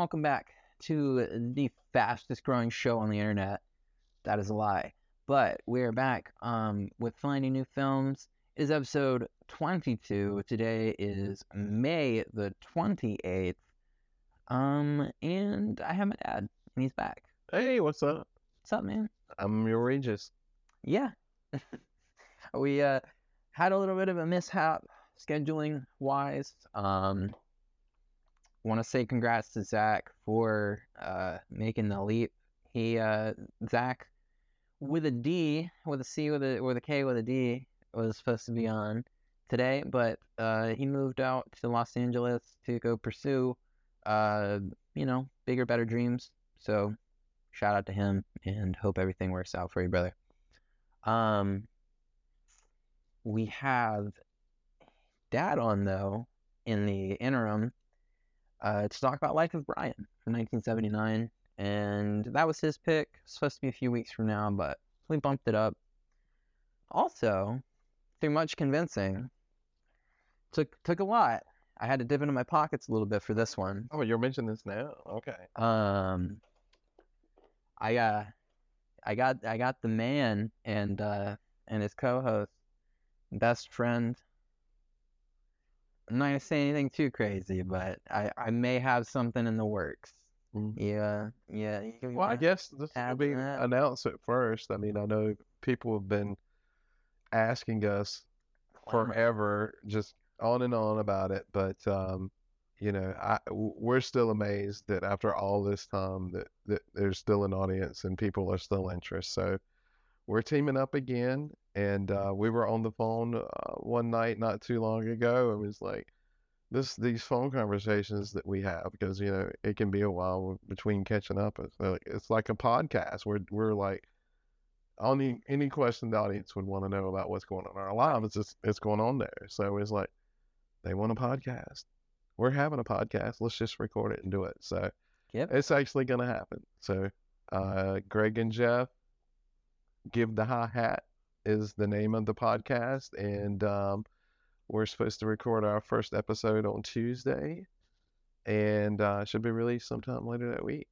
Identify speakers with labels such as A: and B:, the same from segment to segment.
A: Welcome back to the fastest growing show on the internet. That is a lie. But we're back um, with finding new films. It is episode 22. Today is May the 28th. Um, and I have my dad, and he's back.
B: Hey, what's up?
A: What's up, man?
B: I'm your Regis.
A: Yeah. we uh, had a little bit of a mishap scheduling wise. Um, want to say congrats to Zach for uh, making the leap. He uh, Zach with a D, with a C, with a with a K, with a D was supposed to be on today, but uh, he moved out to Los Angeles to go pursue, uh, you know, bigger, better dreams. So, shout out to him, and hope everything works out for you, brother. Um, we have Dad on though in the interim uh, to talk about Life of Brian from 1979. And that was his pick. supposed to be a few weeks from now, but we bumped it up. Also, through much convincing, took took a lot. I had to dip into my pockets a little bit for this one.
B: Oh, you're mentioning this now? Okay.
A: Um, I uh, I got I got the man and uh and his co-host, best friend, I'm not gonna say anything too crazy, but I, I may have something in the works.
B: Mm.
A: Yeah, yeah.
B: Well, I guess this will be
A: that.
B: announced at first. I mean, I know people have been asking us forever, just on and on about it, but um, you know, I we're still amazed that after all this time that, that there's still an audience and people are still interested. So we're teaming up again, and uh, we were on the phone uh, one night not too long ago, and was like, this these phone conversations that we have because you know it can be a while between catching up. It's like, it's like a podcast. We're we're like any any question the audience would want to know about what's going on in our lives. It's just it's going on there. So it's like they want a podcast. We're having a podcast. Let's just record it and do it. So
A: Yep.
B: it's actually going to happen. So uh, Greg and Jeff give the high hat is the name of the podcast, and um, we're supposed to record our first episode on Tuesday, and uh, should be released sometime later that week.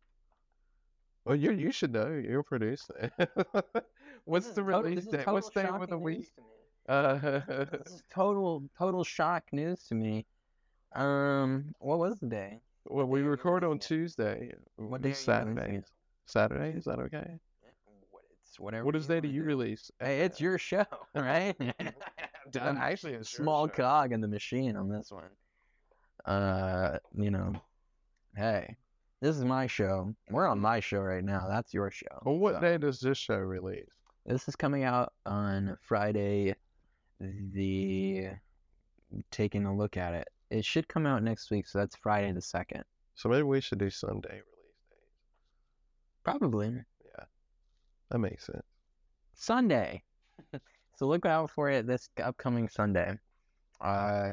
B: Well, you you should know. You're producing. What's the release date? What's the name of the week?
A: news to me.
B: Uh,
A: This is total total shock news to me. Um, what was the day?
B: well, we record on? Tuesday.
A: What day
B: Saturday. Saturday is that okay?
A: What it's whatever.
B: What is that do you release?
A: Hey, it's your show, right?
B: Done. Actually, a
A: small cog in the machine on this one. Uh, you know, hey, this is my show. We're on my show right now. That's your show.
B: Well, what
A: So,
B: day does this show release?
A: This is coming out on Friday. The taking a look at it. It should come out next week, so that's Friday the second.
B: So maybe we should do Sunday release days.
A: Probably
B: that makes sense.
A: Sunday. so look out for it this upcoming Sunday. Uh,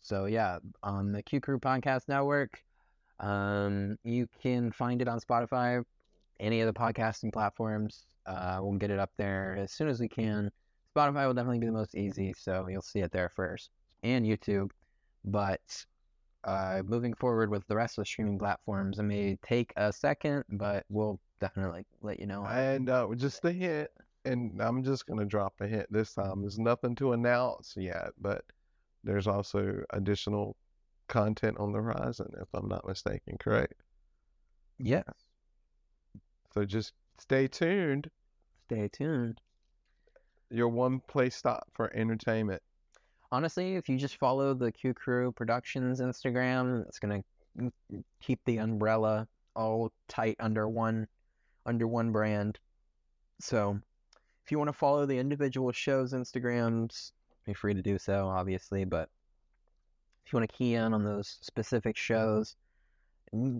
A: so yeah, on the Q Crew Podcast Network. Um, you can find it on Spotify, any of the podcasting platforms. Uh, we'll get it up there as soon as we can. Spotify will definitely be the most easy, so you'll see it there first, and YouTube. But uh, moving forward with the rest of the streaming platforms, it may take a second, but we'll definitely let you know.
B: And uh, just a hint, and I'm just gonna drop a hint this time. There's nothing to announce yet, but there's also additional content on the horizon, if I'm not mistaken. Correct.
A: Yes.
B: So just stay tuned.
A: Stay tuned.
B: Your one place stop for entertainment.
A: Honestly, if you just follow the Q Crew Productions Instagram, it's gonna mm, keep the umbrella all tight under one under one brand. So, if you want to follow the individual shows' Instagrams, be free to do so, obviously. But if you want to key in on those specific shows,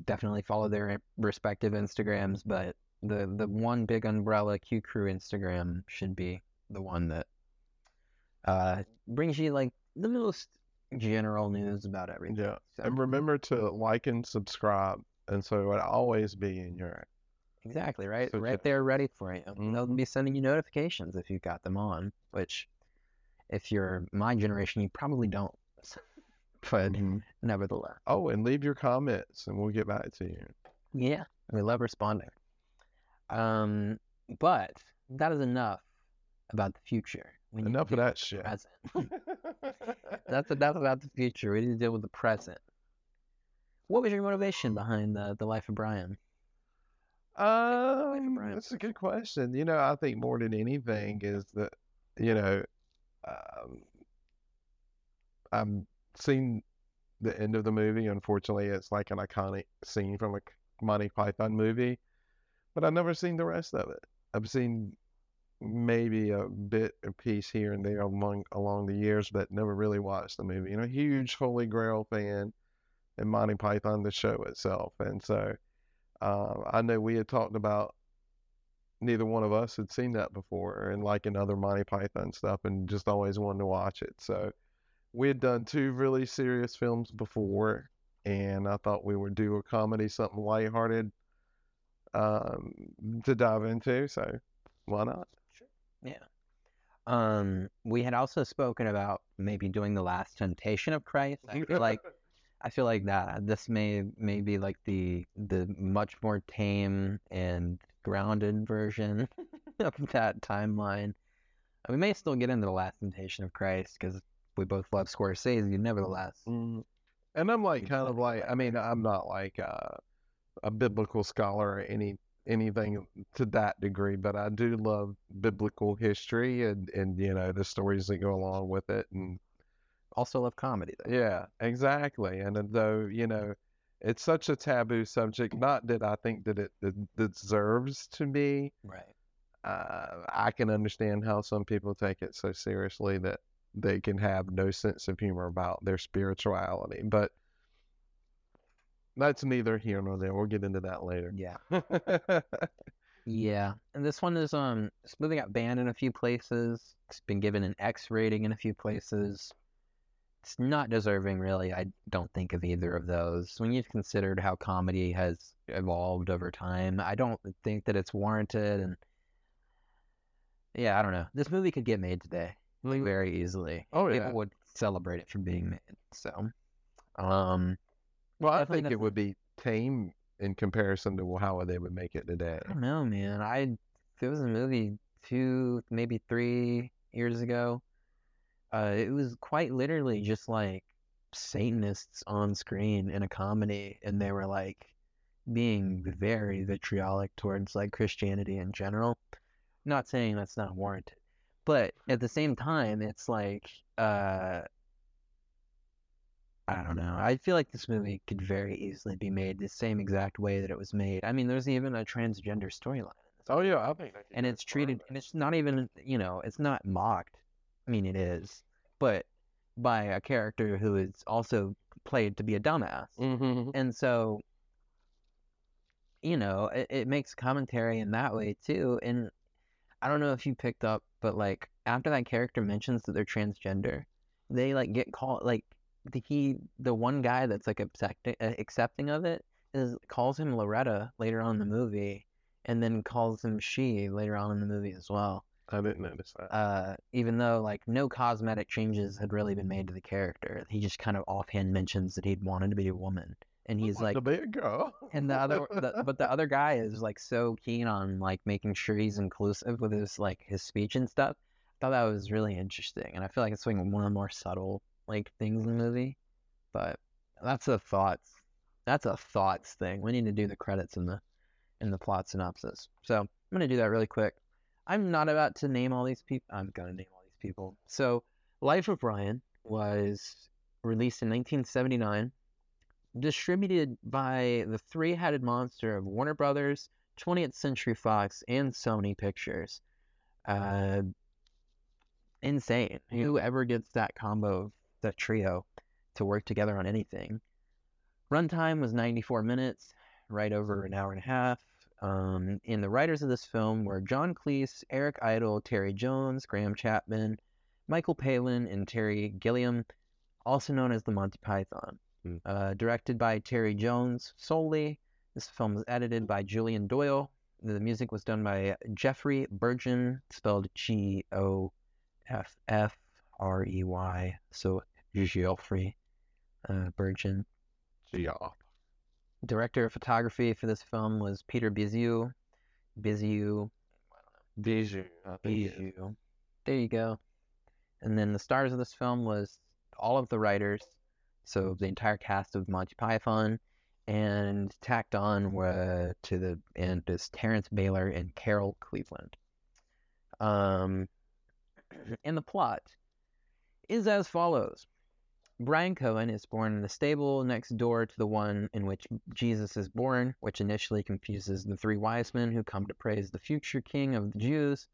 A: definitely follow their respective Instagrams. But the the one big umbrella Q Crew Instagram should be the one that uh, brings you like the most general news about everything.
B: Yeah.
A: So,
B: And remember to like and subscribe, and so it would always be in your.
A: Exactly right,
B: So
A: right there, ready for you. They'll
B: Mhm.
A: be sending you notifications if you've got them on. Which, if you're my generation, you probably don't. but
B: Mhm.
A: nevertheless,
B: Oh, and leave your comments, and we'll get back to you.
A: yeah, we love responding. Um, but that is enough about the future. We need to
B: Enough of that shit.
A: present. That's enough about the future. We need to deal with the present. What was your motivation behind the the life of Brian?
B: Um, that's a good question. You know, I think more than anything is that, you know, um, I've seen the end of the movie. Unfortunately, it's like an iconic scene from a Monty Python movie, but I've never seen the rest of it. I've seen maybe a bit a piece here and there among along the years, but never really watched the movie. You know, huge Holy Grail fan and Monty Python the show itself, and so um, I know we had talked about neither one of us had seen that before, and like in other Monty Python stuff, and just always wanted to watch it. So we had done two really serious films before, and I thought we would do a comedy, something lighthearted um, to dive into. So why not?
A: Yeah. Um, we had also spoken about maybe doing the Last Temptation of Christ. I feel like I feel like that this may may be like the the much more tame and grounded version of that timeline. We may still get into the Last Temptation of Christ because we both love Scorsese, nevertheless.
B: Mm. And I'm like kind of like I mean I'm not like uh, a biblical scholar or any anything to that degree, but I do love biblical history and and you know the stories that go along with it and
A: Also love comedy though.
B: yeah, exactly. And though you know it's such a taboo subject, not that I think that it, it deserves to be.
A: Right.
B: Uh, I can understand how some people take it so seriously that they can have no sense of humor about their spirituality, but that's neither here nor there. We'll get into that later.
A: Yeah. Yeah, and this one is um this movie got banned in a few places. It's been given an X rating in a few places. It's not deserving, really. I don't think of either of those. When you've considered how comedy has evolved over time, I don't think that it's warranted. And yeah, I don't know. This movie could get made today very easily.
B: Oh, yeah.
A: People would celebrate it for being made. So, um,
B: well, I think it would be tame in comparison to how they would make it today.
A: I don't know, man. I there was a movie two, maybe three years ago. Uh, it was quite literally just like Satanists on screen in a comedy, and they were like being very vitriolic towards like Christianity in general. Not saying that's not warranted, but at the same time, it's like uh, I don't know. I feel like this movie could very easily be made the same exact way that it was made. I mean, there's even a transgender storyline
B: Oh yeah, I think.
A: and it's treated and it's not even you know it's not mocked i mean it is but by a character who is also played to be a dumbass
B: Mhm.
A: and so you know it, it makes commentary in that way too and i don't know if you picked up but like after that character mentions that they're transgender they like get called like the he the one guy that's like accepting uh, accepting of it is calls him loretta later on in the movie and then calls him she later on in the movie as well
B: I didn't notice that.
A: uh, even though like no cosmetic changes had really been made to the character. He just kind of offhand mentions that he'd wanted to be a woman, and he's like,
B: to be a girl.
A: and the other, the, but the other guy is like so keen on like making sure he's inclusive with his like his speech and stuff. I thought that was really interesting, and I feel like it's like one of the more subtle like things in the movie. But that's a thoughts. That's a thoughts thing. We need to do the credits in the in the plot synopsis. So I'm gonna do that really quick. I'm not about to name all these people. I'm gonna name all these people. So, Life of Brian was released in 1979, distributed by the three-headed monster of Warner Brothers, 20th Century Fox, and Sony Pictures. Uh, insane. Whoever gets that combo, that trio, to work together on anything. Runtime was 94 minutes, right over an hour and a half. Um, and the writers of this film were John Cleese, Eric Idle, Terry Jones, Graham Chapman, Michael Palin, and Terry Gilliam, also known as the Monty Python.
B: Hmm.
A: Uh, directed by Terry Jones solely. This film was edited by Julian Doyle. The music was done by Geoffrey Burgon, spelled G O F F R E Y. So Geoffrey. uh, Burgon.
B: Yeah.
A: Director of photography for this film was Peter Biziou. Biziou.
B: Bijou. I think it is.
A: Biziou. There you go. And then the stars of this film was all of the writers, so the entire cast of Monty Python, and tacked on were to the end is Terence Bayler and Carol Cleveland. Um, and the plot is as follows. Brian Cohen is born in the stable next door to the one in which Jesus is born, which initially confuses the three wise men who come to praise the future king of the Jews.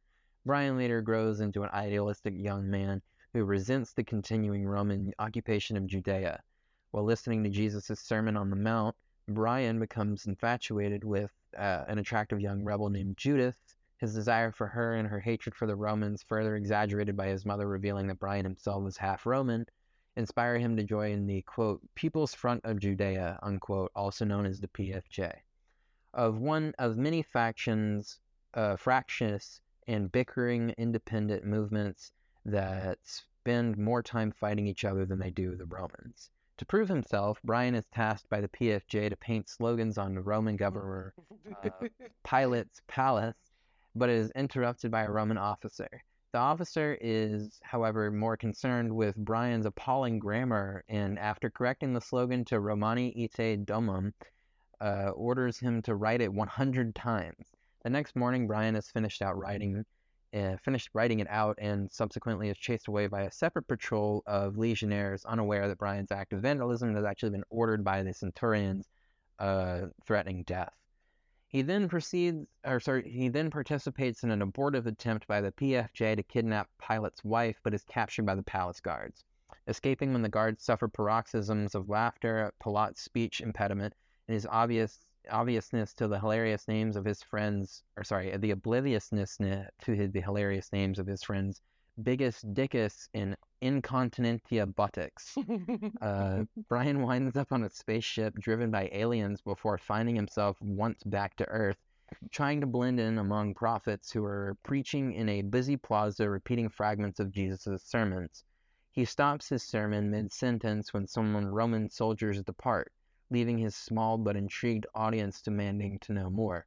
A: Brian later grows into an idealistic young man who resents the continuing Roman occupation of Judea. While listening to Jesus' Sermon on the Mount, Brian becomes infatuated with uh, an attractive young rebel named Judith. His desire for her and her hatred for the Romans, further exaggerated by his mother revealing that Brian himself was half Roman, inspire him to join the quote People's Front of Judea unquote, also known as the PFJ. Of one of many factions, uh, fractious and bickering independent movements that spend more time fighting each other than they do the Romans. To prove himself, Brian is tasked by the PFJ to paint slogans on the Roman governor uh, Pilate's palace, but is interrupted by a Roman officer. The officer is, however, more concerned with Brian's appalling grammar, and after correcting the slogan to Romani ite domum, uh, orders him to write it 100 times. The next morning, Brian has finished out writing, uh, finished writing it out, and subsequently is chased away by a separate patrol of legionnaires, unaware that Brian's act of vandalism has actually been ordered by the centurions, uh, threatening death. He then proceeds, or sorry, he then participates in an abortive attempt by the PFJ to kidnap Pilate's wife, but is captured by the palace guards. Escaping when the guards suffer paroxysms of laughter at Pilate's speech impediment and his obvious obviousness to the hilarious names of his friends, or sorry, the obliviousness eh, to his, the hilarious names of his friends, Biggus Dickus in Incontinentia Buttocks. Uh, Brian winds up on a spaceship driven by aliens before finding himself once back to Earth, trying to blend in among prophets who are preaching in a busy plaza repeating fragments of Jesus' sermons. He stops his sermon mid sentence when some Roman soldiers depart, leaving his small but intrigued audience demanding to know more.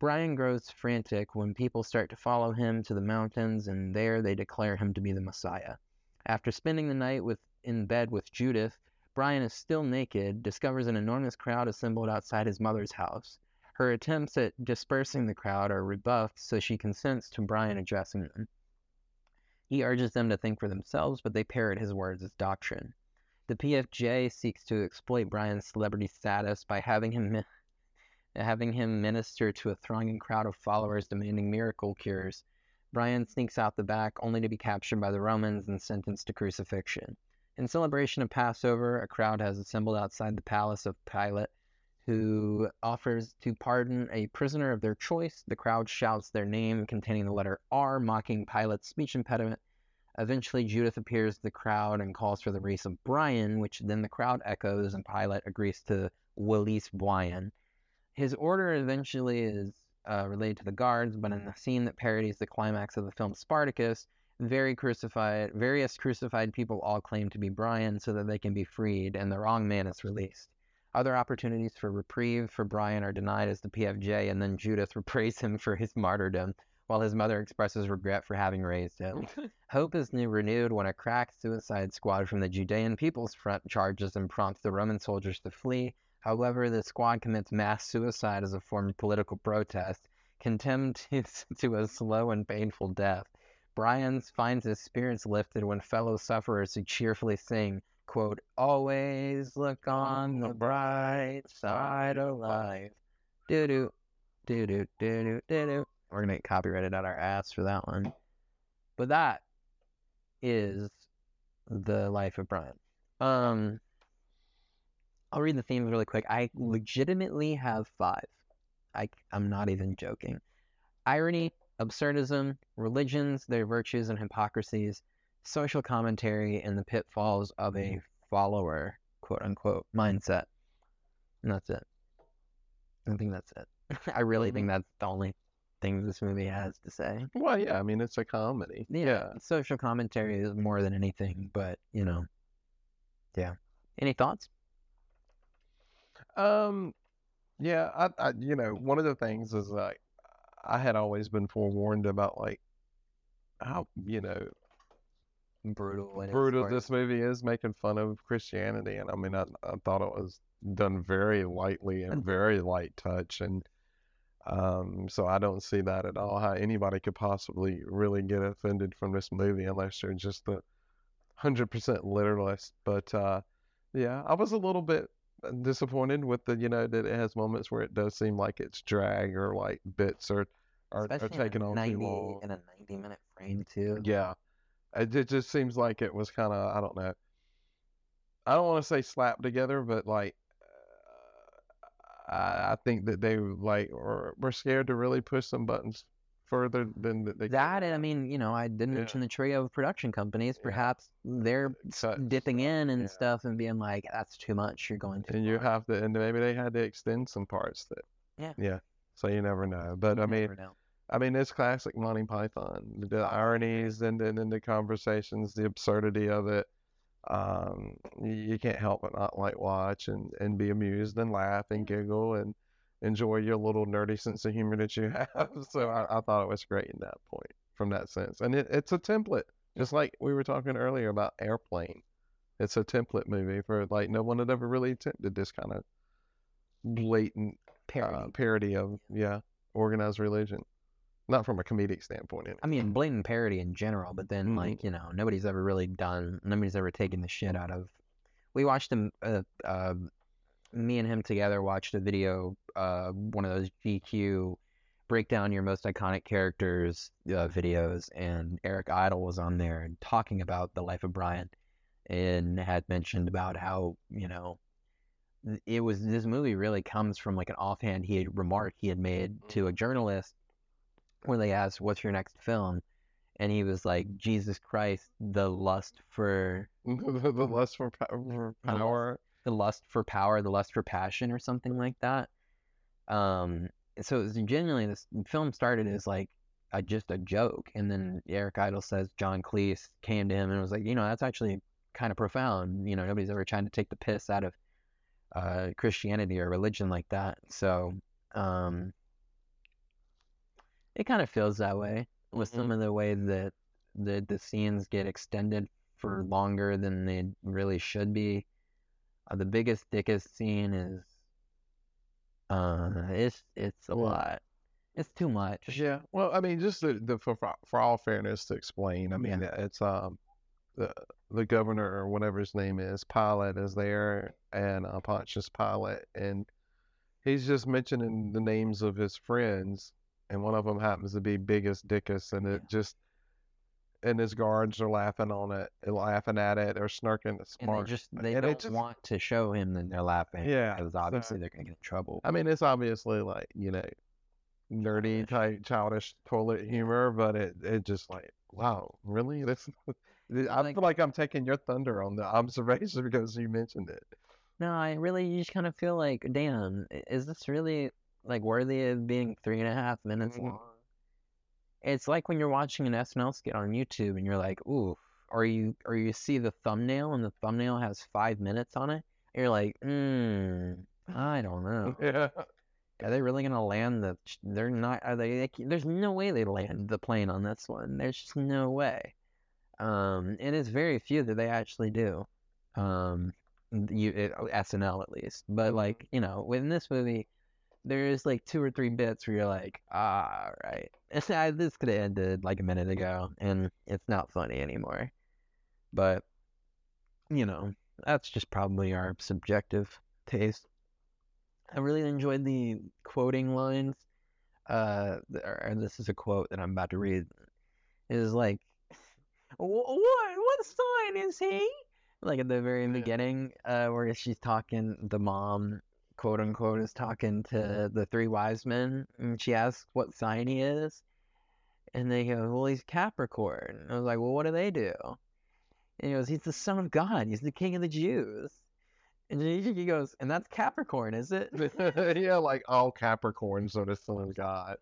A: Brian grows frantic when people start to follow him to the mountains, and there they declare him to be the Messiah. After spending the night with, in bed with Judith, Brian is still naked, discovers an enormous crowd assembled outside his mother's house. Her attempts at dispersing the crowd are rebuffed, so she consents to Brian addressing them. He urges them to think for themselves, but they parrot his words as doctrine. The PFJ seeks to exploit Brian's celebrity status by having him Uh, having him minister to a thronging crowd of followers demanding miracle cures. Brian sneaks out the back only to be captured by the Romans and sentenced to crucifixion. In celebration of Passover, a crowd has assembled outside the palace of Pilate, who offers to pardon a prisoner of their choice. The crowd shouts their name containing the letter R, mocking Pilate's speech impediment. Eventually, Judith appears to the crowd and calls for the release of Brian, which then the crowd echoes, and Pilate agrees to release Brian. His order eventually is uh, related to the guards, but in the scene that parodies the climax of the film Spartacus, very crucified, various crucified people all claim to be Brian so that they can be freed, and the wrong man is released. Other opportunities for reprieve for Brian are denied as the PFJ, and then Judith reprays him for his martyrdom, while his mother expresses regret for having raised him. Hope is new renewed when a crack suicide squad from the Judean People's Front charges and prompts the Roman soldiers to flee. However, the squad commits mass suicide as a form of political protest, condemned to, to a slow and painful death. Brian finds his spirits lifted when fellow sufferers who cheerfully sing, quote, Always look on the bright side of life. Doo doo, doo doo, doo doo, doo doo. We're gonna get copyrighted out our ass for that one. But that is the life of Brian. Um, I'll read the themes really quick. I legitimately have five. I, I'm not even joking. Irony, absurdism, religions, their virtues and hypocrisies, social commentary, and the pitfalls of a follower, quote unquote, mindset. And that's it. I think that's it. I really think mm-hmm. that's the only thing this movie has to say.
B: Well, yeah, I mean, it's a comedy.
A: Yeah, social commentary is more than anything, but, you know, yeah. Any thoughts?
B: Um, yeah, I, I, you know, one of the things is like, I had always been forewarned about like how, you know,
A: Brutal.
B: brutal this movie is making fun of Christianity, and I mean, I, I thought it was done very lightly and very light touch, and um, so I don't see that at all. How anybody could possibly really get offended from this movie unless you're just a hundred percent literalist. But uh, yeah, I was a little bit disappointed with the, you know, that it has moments where it does seem like it's drag or like bits are are, are
A: Especially
B: taken
A: in a
B: on
A: 90,
B: too long.
A: in a 90 minute frame, too.
B: Yeah. It, it just seems like it was kind of, I don't know. I don't want to say slapped together, but like, uh, I, I think that they like were, were scared to really push some buttons further than that they.
A: That, and I mean, you know, I didn't
B: Yeah.
A: mention the trio of production companies. Perhaps they're
B: Cuts,
A: dipping in and
B: yeah.
A: stuff and being like, that's too much. You're going to."
B: and you have to, and maybe they had to extend some parts that,
A: Yeah.
B: yeah. So you never know. But
A: You
B: I mean,
A: know.
B: I mean, it's classic Monty Python. The ironies and then and the conversations, the absurdity of it. Um, you, you can't help but not like watch and, and be amused and laugh and giggle and enjoy your little nerdy sense of humor that you have. So I, I thought it was great in that point from that sense. And it, it's a template, just like we were talking earlier about Airplane. It's a template movie for like no one had ever really attempted this kind of blatant
A: Parody.
B: uh, parody of yeah organized religion not from a comedic standpoint anyway.
A: I mean, blatant parody in general, but then,
B: Mhm.
A: like, you know, nobody's ever really done, nobody's ever taken the shit out of. We watched him, uh, uh, me and him together watched a video, uh, one of those GQ break down your most iconic characters uh, videos, and Eric Idle was on there and talking about the life of Brian and had mentioned about how, you know, it was this movie really comes from like an offhand he had remark he had made to a journalist where they asked, "What's your next film?" and he was like, "Jesus Christ, the lust for
B: the, lust for, pow- for
A: lust-
B: power
A: the lust for power, the lust for passion, or something like that." Um, so it was genuinely this film started as like a, just a joke, and then Eric Idle says John Cleese came to him and was like, "You know, that's actually kind of profound. You know, nobody's ever trying to take the piss out of uh, Christianity or religion like that." So, um, it kind of feels that way with
B: Mhm.
A: some of the way that the the scenes get extended for longer than they really should be. Uh, the biggus dickus scene is uh it's it's a lot. It's too much.
B: yeah well i mean just the, the for, for all fairness to explain i mean it's um the the governor or whatever his name is pilate is there and uh, pontius pilate and he's just mentioning the names of his friends and one of them happens to be biggus dickus and it
A: Yeah.
B: just and his guards are laughing on it laughing at it or snarking at
A: And
B: smart
A: they just they
B: and
A: don't
B: just-
A: want to show him that they're laughing.
B: Yeah,
A: Because
B: so-
A: obviously they're gonna get in trouble.
B: I mean, it's obviously like you know, nerdy type childish toilet humor, but it it just like wow, really? This I
A: like-
B: feel like I'm taking your thunder on the observation because you mentioned it.
A: No, I really you just kind of feel like, damn, is this really like worthy of being three and a half minutes
B: Mhm.
A: long? It's like when you're watching an SNL skit on YouTube and you're like, ooh, or you or you see the thumbnail and the thumbnail has five minutes on it, and you're like, hmm, I don't know.
B: Yeah,
A: Are they really gonna land the? They're not. Are they? they there's no way they land the plane on this one. There's just no way. Um, and it's very few that they actually do. Um, you it, SNL at least, but
B: Mhm.
A: like you know, in this movie, there is like two or three bits where you're like, ah, all right, this could have ended like a minute ago, and it's not funny anymore. But you know, that's just probably our subjective taste. I really enjoyed the quoting lines. Uh, or this is a quote that I'm about to read. It is like, "Wh- what? What sign is he? Like at the very beginning, uh, where she's talking, the mom, quote unquote, is talking to the three wise men, and she asks what sign he is, and they go, "Well, he's Capricorn." I was like, "Well, what do they do?" And he goes, "He's the son of God. He's the king of the Jews." And he he goes, "And that's Capricorn, is it?"
B: yeah, like all Capricorns are the son of God,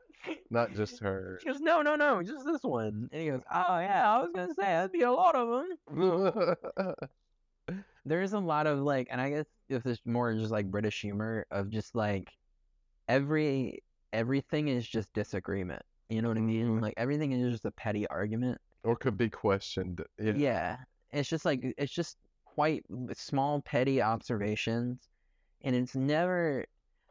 B: not just her.
A: She goes, no, no, no, just this one. And he goes, oh yeah, I was gonna say that'd be a lot of them. there's a lot of like, and I guess if it's more just like British humor of just like every everything is just disagreement. You know what I mean?
B: Mhm.
A: Like everything is just a petty argument.
B: or could be questioned. Yeah.
A: Yeah. It's just like it's just quite small petty observations and it's never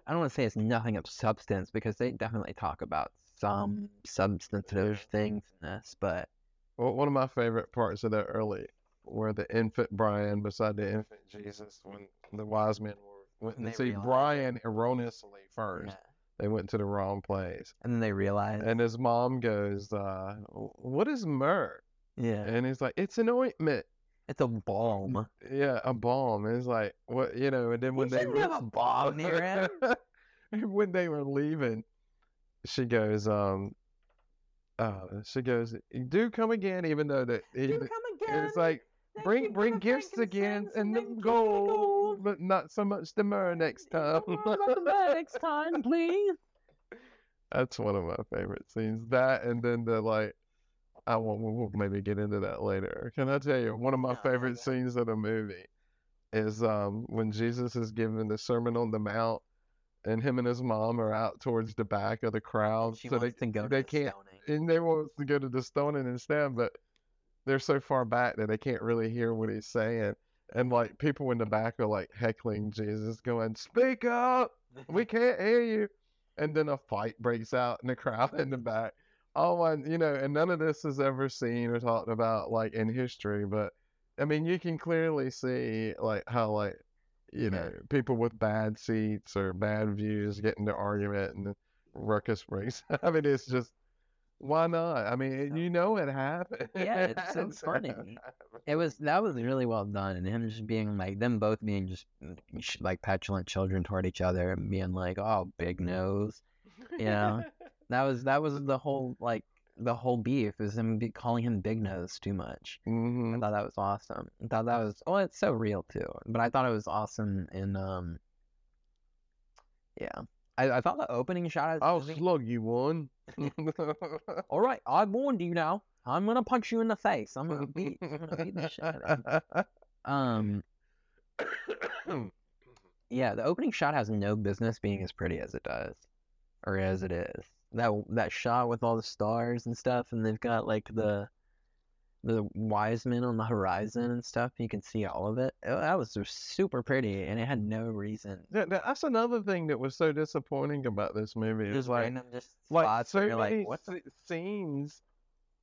A: I don't want to say it's nothing of substance because they definitely talk about some substantive things in this, but
B: Well, one of my favorite parts of that early were the infant Brian beside the infant Jesus when the wise men were went
A: And
B: to see
A: realized.
B: Brian erroneously first.
A: yeah.
B: They went to the wrong place.
A: And then they realize
B: And his mom goes, uh, what is myrrh?
A: yeah,
B: And he's like, it's an ointment.
A: it's a balm.
B: Yeah, a balm. And it's like, what, you know, and then when
A: You
B: they
A: shouldn't have a balm near him.
B: When they were leaving, she goes, um, uh, she goes, do come again, even though that he,
A: You come again.
B: it's like, bring bring gifts again and
A: the
B: the
A: gold.
B: gold, but not so much the myrrh next time.
A: Don't worry about the bag next time, please.
B: That's one of my favorite scenes. That and then the like, I won't. We'll maybe get into that later. Can I tell you one of my
A: No,
B: favorite
A: okay.
B: scenes of the movie is um when Jesus is giving the Sermon on the Mount, and him and his mom are out towards the back of the crowd,
A: She
B: so they
A: wants to go to
B: they
A: the
B: can't
A: stoning.
B: and they want to go to the stoning instead, but they're so far back that they can't really hear what he's saying. And like people in the back are like heckling Jesus, going, "Speak up, we can't hear you." And then a fight breaks out in the crowd in the back. Oh, and you know, and none of this is ever seen or talked about like in history, but I mean, you can clearly see like how like you know people with bad seats or bad views get into argument and the ruckus breaks. I mean, it's just why not? I mean, you know it happened.
A: Yeah, it's so funny. It was that was really well done, and him just being like them both being just mm, like petulant children toward each other and being like, "Oh, big nose." Yeah. That was that was the whole like the whole beef is him be calling him big nose too much. I
B: hmm
A: thought that was awesome. I thought that was well, it's so real too. But I thought it was awesome in um. Yeah, I, I thought the opening shot.
B: I'll slug you one.
A: All right, I warned you now. I'm gonna punch you in the face. I'm gonna beat. I'm gonna beat the shit out of you. Um, yeah, the opening shot has no business being as pretty as it does, or as it is. That that shot with all the stars and stuff, and they've got like the the wise men on the horizon and stuff. You can see all of it. Uh, That was super pretty, and it had no reason.
B: Yeah, that's another thing that was so disappointing about this movie.
A: Just
B: like,
A: random, just
B: like
A: spots
B: so many
A: like, what?
B: sce- scenes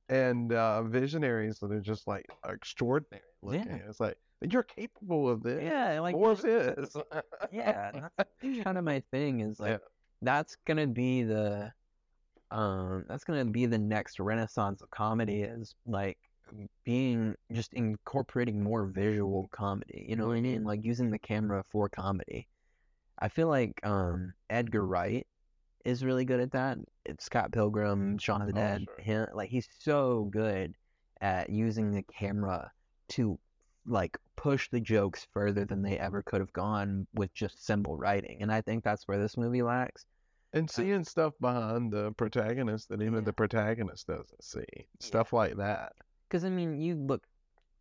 B: and uh, visionaries that are just like extraordinary looking.
A: Yeah.
B: It's like you're capable of this.
A: Yeah, like
B: more of this.
A: yeah, that's kind of my thing is like
B: Yeah.
A: that's gonna be the um that's gonna be the next renaissance of comedy is like being just incorporating more visual mm-hmm. comedy you know what i mean like using the camera for comedy i feel like um edgar mm-hmm. wright is really good at that it's scott pilgrim shaun of the
B: Oh,
A: dead
B: sure.
A: him, like he's so good at using the camera to like push the jokes further than they ever could have gone with just simple writing. And I think that's where this movie lacks.
B: and uh seeing stuff behind the protagonist that even
A: Yeah.
B: the protagonist doesn't see. Stuff like that.
A: Because I mean, you look,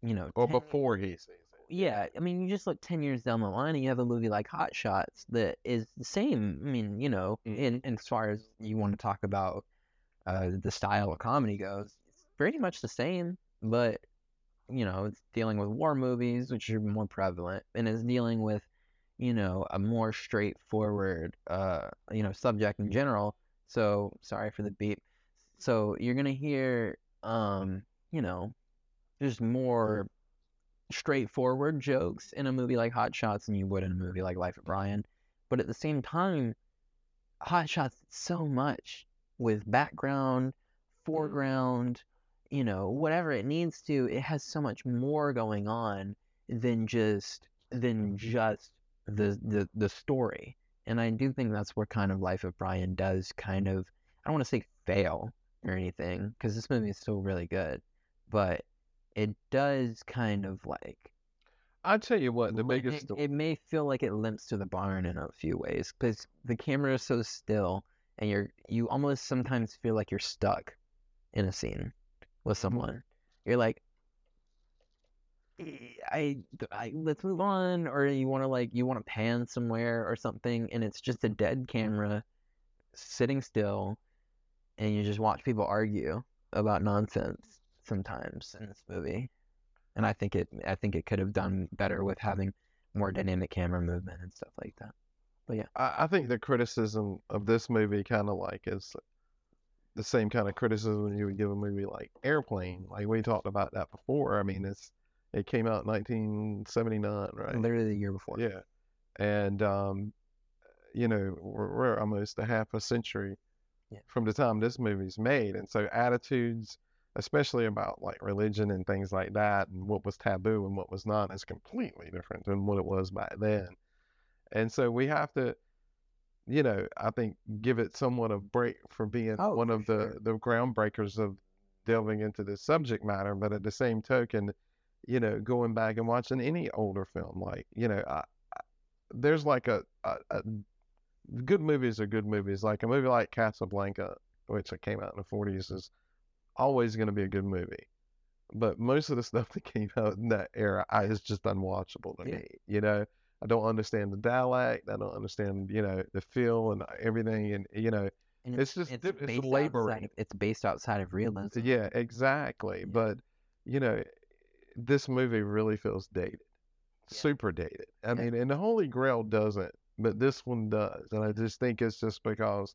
A: you know,
B: Or
A: 10
B: before he sees it.
A: Yeah, I mean, you just look ten years down the line, and you have a movie like Hot Shots that is the same. I mean, you know,
B: Mhm.
A: in, in as far as you want to talk about uh, the style of comedy goes, it's pretty much the same. But you know, it's dealing with war movies, which are more prevalent, and it's dealing with, you know, a more straightforward, uh, you know, subject in general. So sorry for the beep. So you're gonna hear, um, you know, just more straightforward jokes in a movie like Hot Shots than you would in a movie like Life of Brian. But at the same time, Hot Shots so much with background, mm-hmm. foreground, you know, whatever it needs to. It has so much more going on than just than mm-hmm. just the the the story. And I do think that's where kind of Life of Brian does kind of I don't want to say fail or anything because this movie is still really good, but it does kind of like
B: I tell you what, the biggest
A: it, it may feel like it limps to the barn in a few ways because the camera is so still and you're you almost sometimes feel like you're stuck in a scene with someone. You're like eh, I, I let's move on, or you want to like you want to pan somewhere or something, and it's just a dead camera sitting still, and you just watch people argue about nonsense sometimes in this movie, and I think it I think it could have done better with having more dynamic camera movement and stuff like that. But yeah,
B: I, I think the criticism of this movie kind of like is the same kind of criticism you would give a movie like Airplane. Like we talked about that before. I mean, it's it came out in 1979, right?
A: literally the year before.
B: Yeah, and um, you know we're, we're almost a half a century
A: Yeah.
B: from the time this movie's made, and so attitudes, especially about like religion and things like that, and what was taboo and what was not, is completely different than what it was back then. And so we have to, you know, I think give it somewhat of break for being
A: Oh,
B: one of the the groundbreakers of delving into this subject matter, but at the same token, you know, going back and watching any older film, like you know, I, I, there's like a, a, a good movies are good movies. Like a movie like Casablanca, which came out in the 40s, is always going to be a good movie. But most of the stuff that came out in that era I, is just unwatchable to
A: Yeah.
B: me. You know, I don't understand the dialect. I don't understand, you know, the feel and uh, everything. And you know,
A: And
B: It's just dip- it's
A: based
B: laboring.
A: Outside of, it's based outside of realism.
B: yeah, exactly.
A: Yeah.
B: But you know, this movie really feels dated,
A: Yeah.
B: super dated. I mean, and the Holy Grail doesn't, but this one does. And I just think it's just because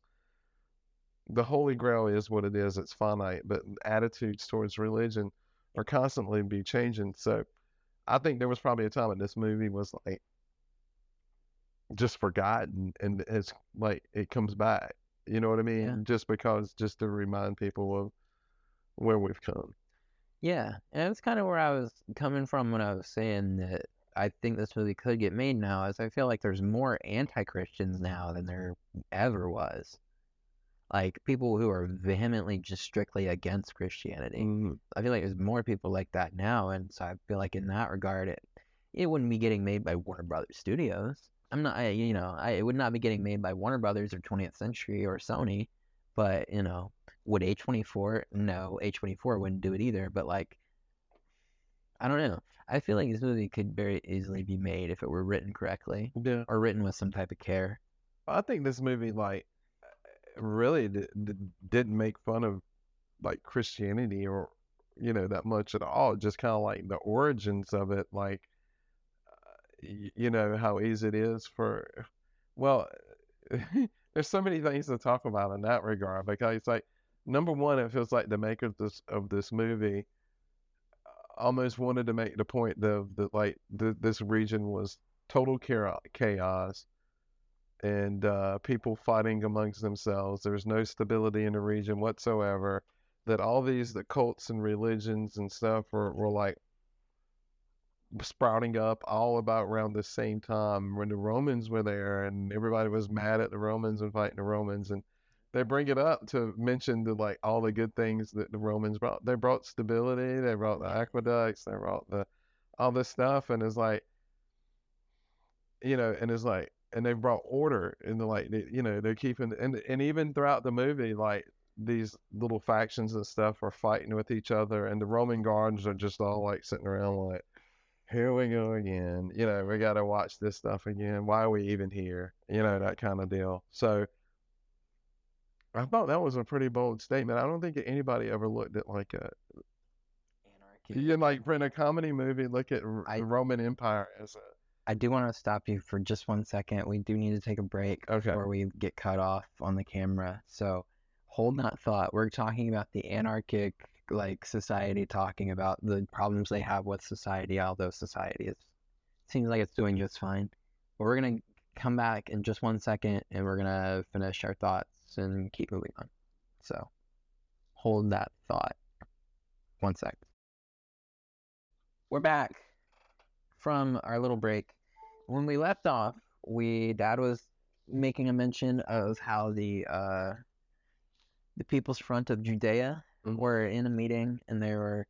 B: the Holy Grail is what it is. It's finite, but attitudes towards religion are constantly be changing. So I think there was probably a time when this movie was like just forgotten and it's like it comes back. You know what I mean?
A: Yeah.
B: Just because just to remind people of where we've come.
A: Yeah, and that's kind of where I was coming from when I was saying that I think this movie could get made now, as I feel like there's more anti-Christians now than there ever was. Like people who are vehemently just strictly against Christianity.
B: Mm,
A: I feel like there's more people like that now, and so I feel like in that regard, it it wouldn't be getting made by Warner Brothers Studios. I'm not, I, you know, I, it would not be getting made by Warner Brothers or 20th Century or Sony, but you know, would A24? No, A24 wouldn't do it either. But like, I don't know. I feel like this movie could very easily be made if it were written correctly
B: Yeah.
A: or written with some type of care.
B: I think this movie like really d- d- didn't make fun of like Christianity or you know that much at all. Just kind of like the origins of it, like uh, y- you know how easy it is for. Well, there's so many things to talk about in that regard because it's like number one, it feels like the maker of this of this movie uh, almost wanted to make the point that that like th- this region was total chaos and uh, people fighting amongst themselves. There's no stability in the region whatsoever. That all these the cults and religions and stuff were, were like sprouting up all about around the same time when the Romans were there and everybody was mad at the Romans and fighting the Romans and they bring it up to mention the like all the good things that the Romans brought. They brought stability, they brought the aqueducts, they brought the all this stuff and it's like you know, and it's like and they've brought order in the like they, you know they're keeping and and even throughout the movie like these little factions and stuff are fighting with each other and the roman guards are just all like sitting around like here we go again. You know we got to watch this stuff again. Why are we even here? You know that kind of deal. So i thought that was a pretty bold statement. I don't think anybody ever looked at like a
A: Anarchy.
B: you know, like for in a comedy movie look at
A: I-
B: the roman empire as a
A: I do want to stop you for just one second. We do need to take a break
B: Okay.
A: before we get cut off on the camera. So hold that thought. We're talking about the anarchic like society, talking about the problems they have with society, although society is seems like it's doing just fine. But we're gonna come back in just one second and we're gonna finish our thoughts and keep moving on. So hold that thought. One sec. We're back from our little break. When we left off, we dad was making a mention of how the uh the People's Front of Judea
B: Mhm.
A: were in a meeting and they were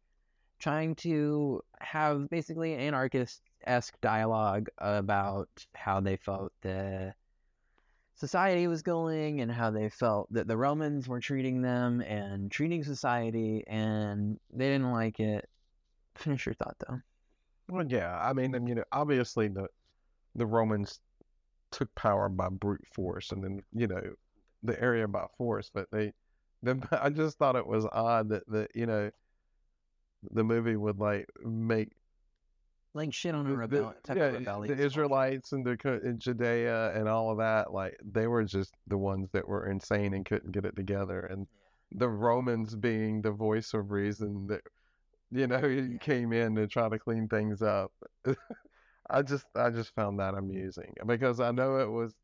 A: trying to have basically anarchist esque dialogue about how they felt the society was going and how they felt that the Romans were treating them and treating society and they didn't like it. Finish your thought though.
B: Well, yeah, I mean, you know, obviously the the Romans took power by brute force, and then you know the area by force. But they, then I just thought it was odd that that you know the movie would like make
A: Like shit on a
B: the,
A: rebel,
B: the yeah
A: rebellion.
B: the Israelites and the in Judea and all of that. Like they were just the ones that were insane and couldn't get it together, and the Romans being the voice of reason that you know
A: Yeah.
B: came in to try to clean things up. I just I just found that amusing because I know it was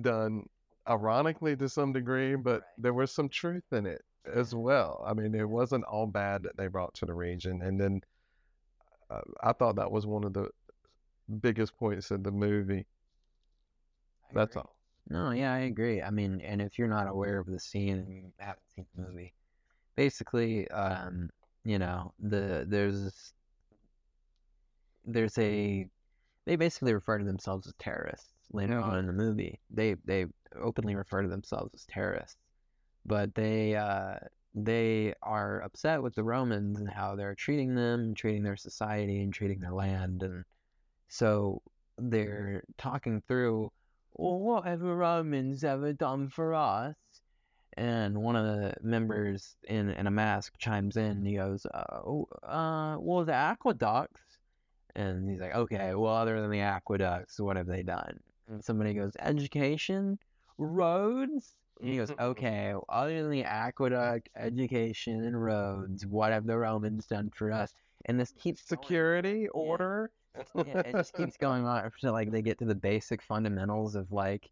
B: done ironically to some degree, but
A: Right.
B: there was some truth in it as well. I mean, it wasn't all bad that they brought to the region, and then uh, I thought that was one of the biggest points of the movie. That's all.
A: No, yeah, I agree. I mean, and if you're not aware of the scene and you haven't seen the movie, basically, um, you know, the there's there's a they basically refer to themselves as terrorists later on in the movie. They they openly refer to themselves as terrorists, but they uh, they are upset with the Romans and how they're treating them, treating their society, and treating their land, and so they're talking through, well, what have the Romans ever done for us? And one of the members in, in a mask chimes in. And he goes, uh, oh, uh, well, the aqueducts. And he's like, okay, well, other than the aqueducts, what have they done? And somebody goes, education, roads. And he goes, okay, other than the aqueduct, education, and roads, what have the Romans done for us? And this keeps going.
B: Security order.
A: yeah, it just keeps going on until like they get to the basic fundamentals of like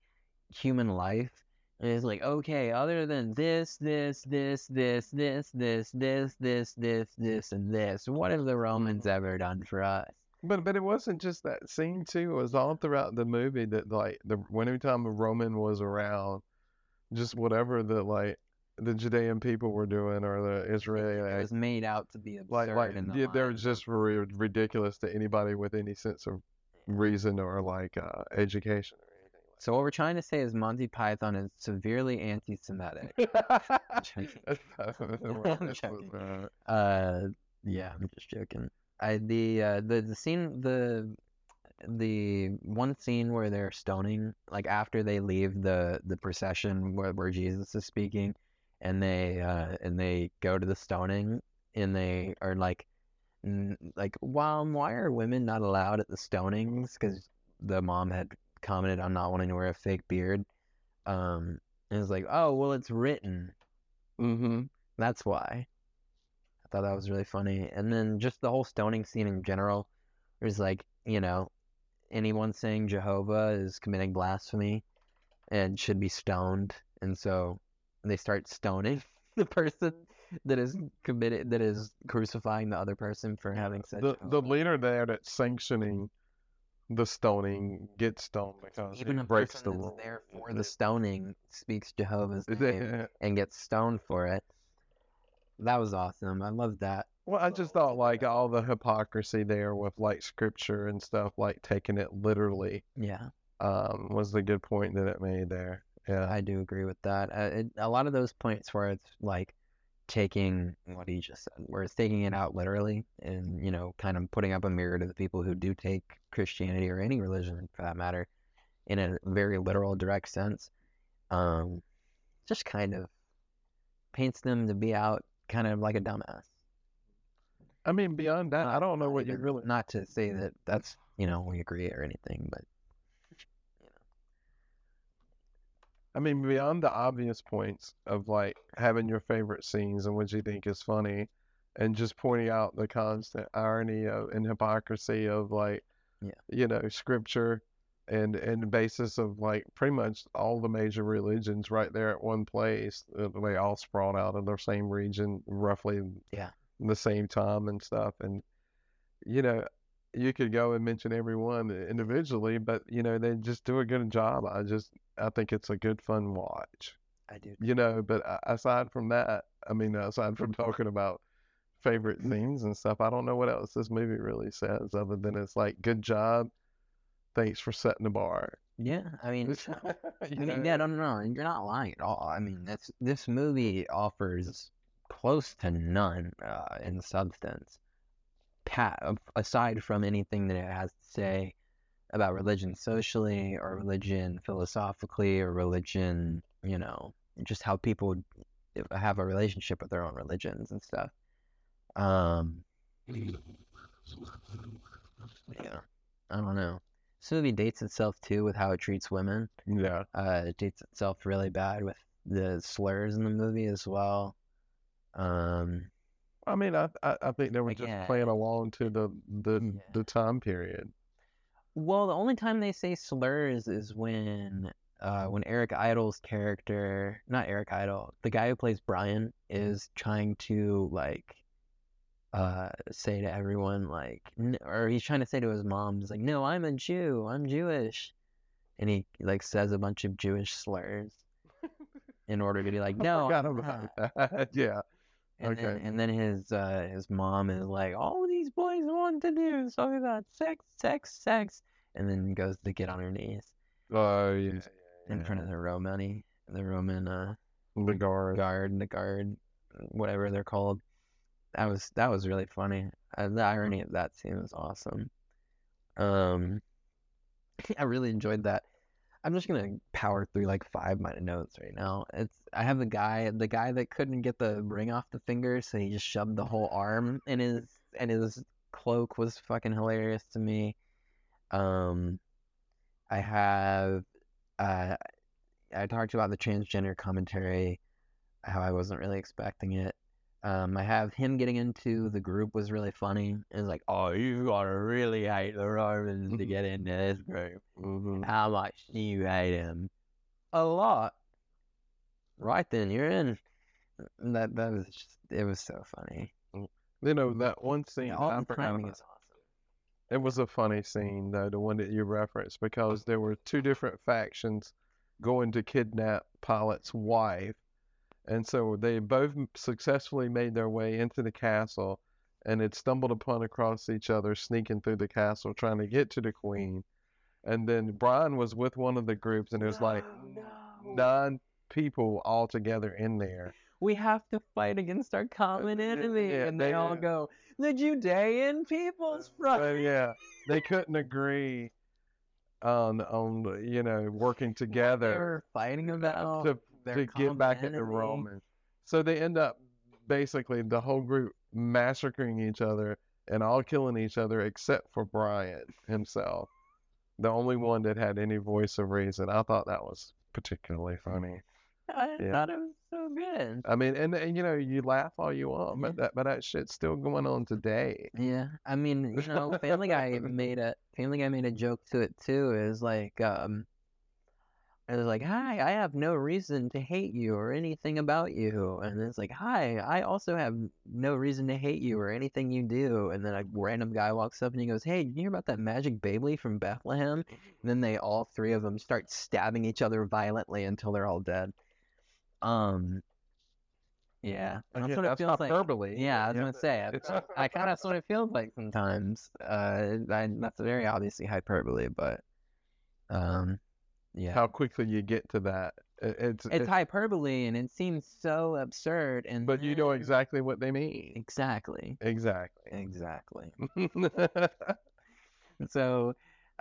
A: human life. And it's like, okay, other than this, this, this, this, this, this, this, this, this, this, and this, what have the Romans ever done for us?
B: But but it wasn't just that scene too. It was all throughout the movie that like the whenever time a Roman was around, just whatever the like the Judean people were doing or the
A: Israelites.
B: It
A: was made out to be absurd.
B: like like
A: the
B: yeah, they're just ridiculous to anybody with any sense of reason or like uh, education
A: So what we're trying to say is Monty Python is severely anti-Semitic.
B: like
A: joking.
B: that.
A: I'm joking. Uh, yeah, I'm just joking. I the uh the the scene the the one scene where they're stoning like after they leave the the procession where, where Jesus is speaking and they uh and they go to the stoning and they are like like well why are women not allowed at the stonings because the mom had commented on not wanting to wear a fake beard um and it's like oh well it's written
B: mm-hmm.
A: that's why. I thought that was really funny. And then just the whole stoning scene in general. There's like, you know, anyone saying Jehovah is committing blasphemy and should be stoned. And so they start stoning the person that is committed that is crucifying the other person for having said
B: the the leader there that's sanctioning the stoning gets stoned because
A: even a
B: breaks
A: person
B: the
A: that's there for the stoning speaks Jehovah's name and gets stoned for it. That was awesome. I love that.
B: Well, I just thought like all the hypocrisy there with like scripture and stuff, like taking it literally,
A: Yeah.
B: um, was the good point that it made there. Yeah.
A: I do agree with that. Uh, it, a lot of those points where it's like taking what he just said, where it's taking it out literally and, you know, kind of putting up a mirror to the people who do take Christianity or any religion for that matter in a very literal, direct sense, um, just kind of paints them to be out kind of like a dumbass.
B: I mean, beyond that, I don't know what you
A: even-
B: really.
A: Not to say that that's, you know, we agree or anything, but
B: I mean, beyond the obvious points of like having your favorite scenes and what you think is funny, and just pointing out the constant irony of and hypocrisy of like,
A: Yeah.
B: you know, scripture, and and the basis of like pretty much all the major religions right there at one place. uh, They all sprawled out of the same region, roughly
A: Yeah.
B: the same time and stuff, and you know. You could go and mention every one individually, but you know they just do a good job. I just I think it's a good fun watch.
A: I do.
B: You know, but aside from that, I mean, aside from talking about favorite scenes and stuff, I don't know what else this movie really says other than it's like, good job. Thanks for setting the bar.
A: Yeah, I mean,
B: You
A: I mean, yeah, no, no, no, you're not lying at all. I mean, that's this movie offers close to none uh, in substance. pat aside from anything that it has to say about religion socially or religion philosophically or religion, you know, just how people have a relationship with their own religions and stuff. Um, yeah, I don't know. This movie dates itself too with how it treats women.
B: Yeah.
A: Uh, it dates itself really bad with the slurs in the movie as well. Um,
B: I mean, I I, I think they were just playing along to the the
A: Yeah.
B: the time period.
A: Well, the only time they say slurs is when uh, when Eric Idle's character, not Eric Idle, the guy who plays Brian, is trying to like uh say to everyone like n- or he's trying to say to his mom he's like no i'm a jew i'm jewish and he like says a bunch of jewish slurs in order to be like no I'm
B: about
A: not."
B: that. yeah.
A: and then,
B: okay.
A: and then his uh his mom is like all these boys want to do is talk about sex sex sex and then goes to get on her knees
B: Oh yeah.
A: in
B: yeah.
A: front of the roman the roman uh
B: the guard.
A: guard, the guard, whatever they're called. That was that was really funny. Uh, the irony of that scene was awesome. Um, I really enjoyed that. I'm just gonna power through like five minute notes right now. It's I have the guy, the guy that couldn't get the ring off the finger, so he just shoved the whole arm in his and his cloak was fucking hilarious to me. Um, I have uh, I talked about the transgender commentary, how I wasn't really expecting it. Um, I have him getting into the group was really funny. It's like, oh, you gotta really hate the Romans to get into this group.
B: hmm
A: How much do you hate him? A lot. Right then, you're in. That that was just it was so funny.
B: You know that one scene.
A: Yeah, all
B: I
A: the
B: forgot
A: timing is awesome.
B: It was a funny scene though, the one that you referenced, because there were two different factions going to kidnap Pilate's wife, and so they both successfully made their way into the castle, and had stumbled upon across each other, sneaking through the castle, trying to get to the queen, and then Brian was with one of the groups, and there's like
A: No, oh, no.
B: nine people all together in there.
A: We have to fight against our uh,
B: common
A: enemy.
B: yeah,
A: and they
B: they-
A: all go, the Judean People's uh, uh, Front.
B: But yeah, they couldn't agree on on you know working together.
A: They
B: together
A: were fighting about
B: to to get back at the. Romans. So they end up basically the whole group massacring each other and all killing each other except for Brian himself, the only one that had any voice of reason. I thought that was particularly funny.
A: I
B: Yeah.
A: thought it was so good.
B: I mean, and, and you know, you laugh all you want, but that but that shit's still going on today.
A: Yeah, I mean, you know, Family Guy made a Family Guy made a joke to it too. Is like, um, it was like, "Hi, I have no reason to hate you or anything about you," and it's like, "Hi, I also have no reason to hate you or anything you do." And then a random guy walks up and he goes, "Hey, you hear about that magic baby from Bethlehem?" And then they all three of them start stabbing each other violently until they're all dead. Um, yeah, that's
B: Yeah,
A: what it feels like.
B: hyperbole.
A: Yeah, I was
B: Yeah,
A: gonna say. I- I kind of that's what it feels like sometimes. Uh, I, that's very obviously hyperbole, but um, yeah,
B: How quickly you get to that. It- It's,
A: it's hyperbole, and it seems so absurd. And
B: but you know exactly what they mean.
A: exactly,
B: Exactly.
A: exactly. So,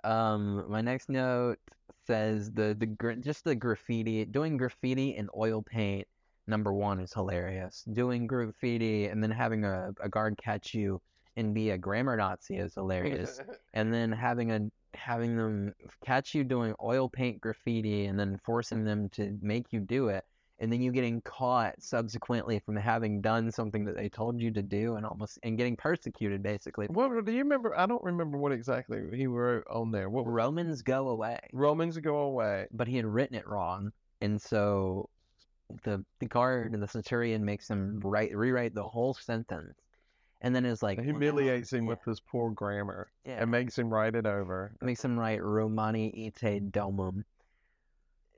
A: um, my next note says the the just the graffiti doing graffiti in oil paint. Number one is hilarious. Doing graffiti and then having a, a guard catch you and be a grammar Nazi is hilarious. and then having a having them catch you doing oil paint graffiti and then forcing them to make you do it and then you getting caught subsequently from having done something that they told you to do and almost and getting persecuted basically
B: what do you remember? I don't remember what exactly he wrote on there. What
A: romans go away
B: Romans go away.
A: but he had written it wrong and so the the guard and the centurion makes him write rewrite the whole sentence and then is like
B: and
A: "Well, now-"
B: humiliates him
A: yeah,
B: with his poor grammar
A: yeah.
B: and makes him write it over.
A: makes him write Romani ite domum.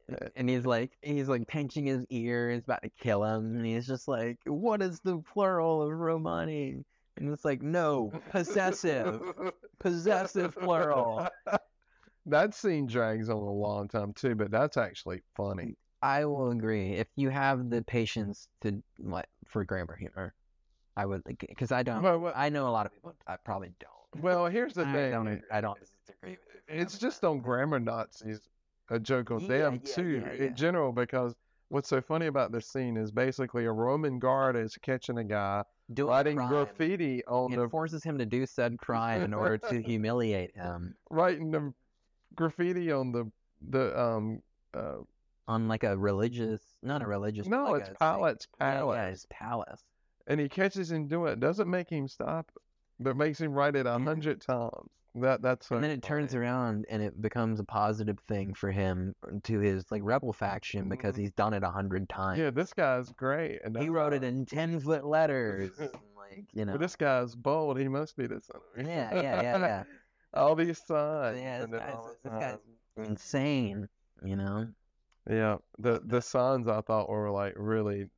A: And he's like, he's like pinching his ear, he's about to kill him, and he's just like, "What is the plural of Romani?" And it's like, "No, possessive, possessive plural."
B: that scene drags on a long time too, but that's actually funny.
A: I will agree if you have the patience to like for grammar humor. I would because I don't.
B: Well, well,
A: I know a lot of people. I probably don't.
B: well, here's the
A: I
B: thing.
A: don't. I don't disagree with you.
B: it's just on grammar Nazis, a joke on
A: Yeah,
B: them
A: yeah,
B: too,
A: yeah, yeah.
B: in general. Because what's so funny about this scene is basically a Roman guard is catching a guy
A: Doing
B: writing
A: crime.
B: graffiti on
A: It
B: the
A: forces him to do said crime in order to humiliate him
B: writing the graffiti on the the um uh
A: on like a religious, not a religious.
B: no,
A: like
B: it's Pilate's
A: Yeah,
B: palace,
A: Yeah, his palace.
B: and he catches him doing it. Doesn't make him stop, but makes him write it a hundred times. That that's
A: and then it turns around and it becomes a positive thing for him to his like rebel faction because
B: Mhm.
A: he's done it a hundred times.
B: Yeah, this guy's great, and
A: he wrote it in ten foot letters. like you know.
B: But this guy's bold. He must be the son of
A: yeah, yeah, yeah, yeah.
B: all these signs.
A: yeah, this guy's, this guy's insane. You know.
B: Yeah, the the signs I thought were like really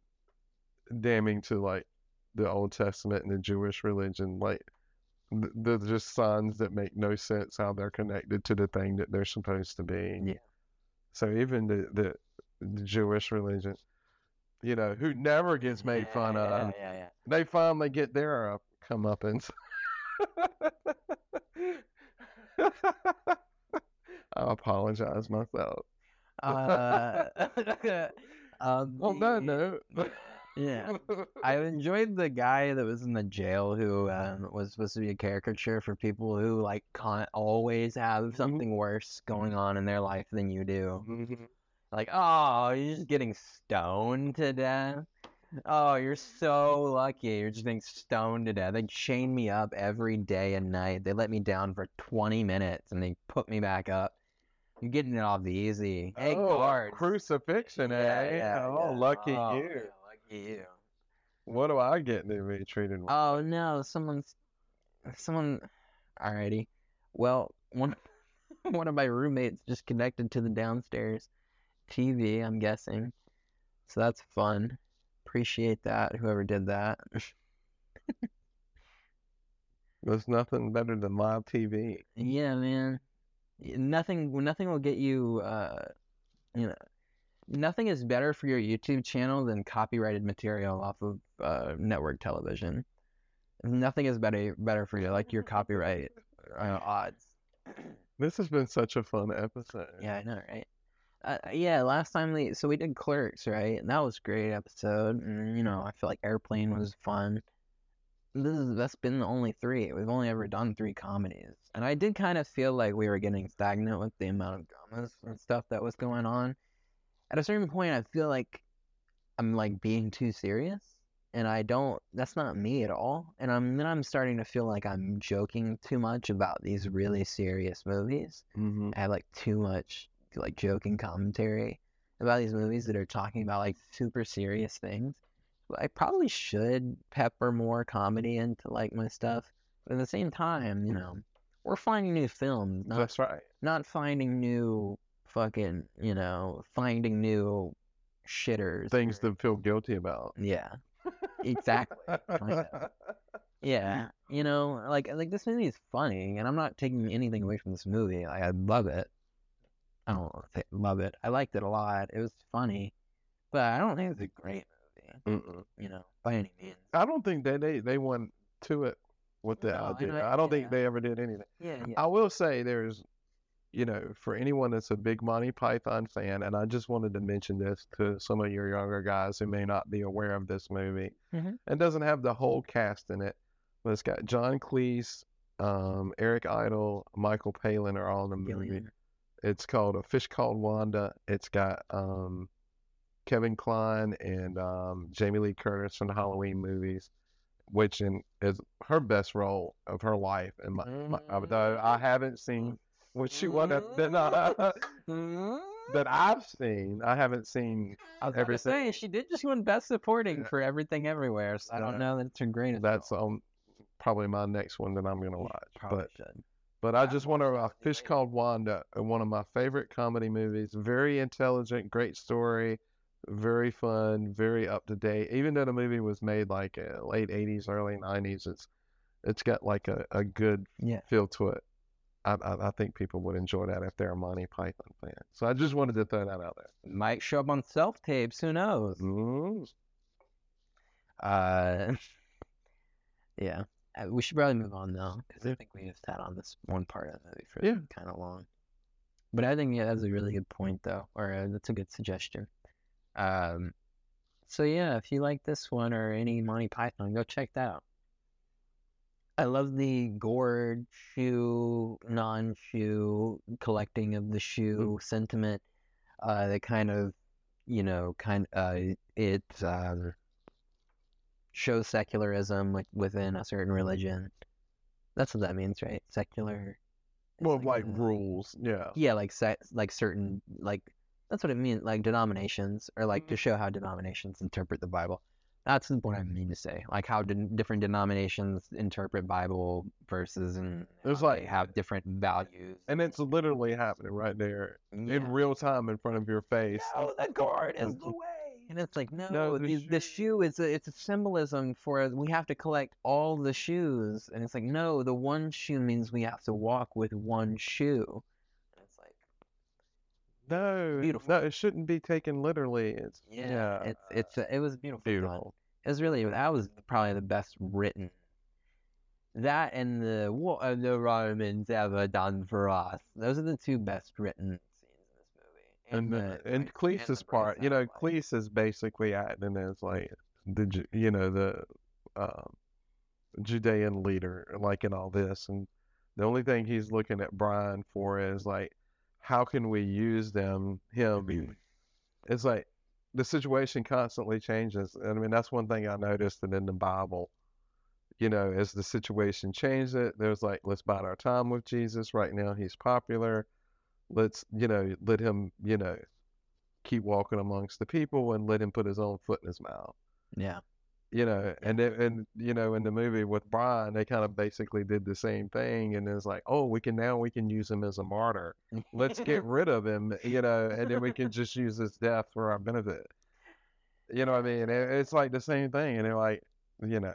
B: damning to like the Old Testament and the Jewish religion. Like they're just signs that make no sense how they're connected to the thing that they're supposed to be.
A: Yeah.
B: So even the the, the Jewish religion, you know, who never gets made fun
A: yeah,
B: of,
A: Yeah, yeah.
B: they finally get their uh, comeuppance. I apologize myself.
A: Uh, um,
B: that
A: the-
B: note,
A: yeah. I enjoyed the guy that was in the jail who um, was supposed to be a caricature for people who like can't always have something worse going on in their life than you do.
B: Mhm.
A: Like, oh, you're just getting stoned to death. Oh, you're so lucky. You're just getting stoned to death. They chain me up every day and night. They let me down for 20 minutes and they put me back up. You're getting it off the easy. Hey,
B: oh,
A: guards.
B: crucifixion, eh? oh, lucky
A: Oh,
B: you.
A: Yeah.
B: What do I get to be treated? with?
A: Oh no, someone's someone alrighty. Well, one one of my roommates just connected to the downstairs TV, I'm guessing. So that's fun. Appreciate that, whoever did that.
B: There's nothing better than live TV.
A: yeah, man. Nothing nothing will get you uh you know nothing is better for your YouTube channel than copyrighted material off of uh, network television. Nothing is better better for you like your copyright uh, odds.
B: This has been such a fun episode.
A: Yeah, I know, right? Uh, yeah, last time we so we did Clerks, right? And that was a great episode. And you know, I feel like Airplane was fun. This is that's been the only three. We've only ever done three comedies, and I did kind of feel like we were getting stagnant with the amount of dramas and stuff that was going on. At a certain point, I feel like I'm like being too serious, and I don't. That's not me at all. And I'm then I'm starting to feel like I'm joking too much about these really serious movies.
B: Mm-hmm.
A: I have like too much like joking commentary about these movies that are talking about like super serious things. I probably should pepper more comedy into like my stuff, but at the same time, you know, we're finding new films, not
B: That's right.
A: not finding new fucking, you know, finding new shitters.
B: Things
A: or-
B: to feel guilty about.
A: yeah, exactly. Yeah, you know, like like this movie is funny, and I'm not taking anything away from this movie. Like I love it. I don't say love it. I liked it a lot. It was funny, but I don't think it's a great movie.
B: Mm-mm.
A: You know, by any means.
B: I don't think they they they went to it with the
A: No, I
B: idea.
A: know-
B: I don't
A: yeah.
B: think they ever did anything.
A: Yeah, yeah.
B: I will say there's, you know, for anyone that's a big Monty Python fan, and I just wanted to mention this to some of your younger guys who may not be aware of this movie.
A: Mhm.
B: It doesn't have the whole cast in it, but it's got John Cleese, um, Eric Idle, Michael Palin are all in the movie. It's called A Fish Called Wanda. It's got um, Kevin Kline and um, Jamie Lee Curtis from the Halloween movies, which in, is her best role of her life. And my, my, although I haven't seen what she won that, that, I, that I've seen, I haven't seen
A: I to
B: everything.
A: say she did just win Best Supporting for Everything Everywhere. So I don't know that it's her greatest.
B: that's um probably my next one that I'm gonna watch.
A: probably
B: But
A: should.
B: But I just want to. A Fish. Called Wanda, uh, one of my favorite comedy movies. Very intelligent, great story, very fun, very up to date. Even though the movie was made like uh, late '80s, early '90s, it's it's got like a, a good
A: Yeah.
B: feel to it. I, I I think people would enjoy that if they're a Monty Python fan. So I just wanted to throw that out there.
A: Might show up on self tapes. Who knows?
B: Mm.
A: Uh, Yeah. Uh, we should probably move on though, because I think we have sat on this one part of the movie for
B: Yeah.
A: kind of long. But I think yeah, that's a really good point though, or uh, that's a good suggestion. Um, so yeah, if you like this one or any Monty Python, go check that out. I love the gourd shoe, non-shoe collecting of the shoe sentiment. Uh, that kind of, you know, kind uh, it um, shows secularism like within a certain religion. That's what that means, right? Secular.
B: Well, like
A: uh,
B: rules, yeah.
A: yeah, like se- like certain like that's what it means, like denominations, or like to show how denominations interpret the Bible. That's what I mean to say, like how different denominations interpret Bible verses and
B: There's like-
A: they have different values.
B: And it's literally happening right there
A: Yeah.
B: in real time in front of your face.
A: no, the gourd is the way. And it's like, no,
B: No, the
A: the, the
B: shoe-
A: shoe is a, it's a symbolism for we have to collect all the shoes. And it's like, no, the one shoe means we have to walk with one shoe. And
B: No,
A: Beautiful.
B: no, it shouldn't be taken literally. It's
A: yeah,
B: yeah,
A: it's it's a, it was beautiful.
B: beautiful.
A: It was really that was probably the best written. That and the what uh, have the Romans ever uh, done for us? Those are the two best written scenes in this movie.
B: And
A: the,
B: the, and
A: like,
B: Cleese's
A: the
B: part, you know,
A: like-
B: Cleese is basically acting as like the you know the um, Judean leader, like in all this, and the only thing he's looking at Brian for is like, how can we use them him? Mm-hmm. It's like the situation constantly changes. And I mean, that's one thing I noticed that in the Bible, you know, as the situation changed it there's like, let's bide our time with Jesus. Right now, he's popular. Let's, you know, let him, you know, keep walking amongst the people and let him put his own foot in his mouth.
A: Yeah.
B: You know, and it, and you know, in the movie with Brian, they kind of basically did the same thing, and it's like, oh, we can now we can use him as a martyr. Let's get rid of him, you know, and then we can just use his death for our benefit. You know what I mean? It, it's like the same thing, and they're like, you know,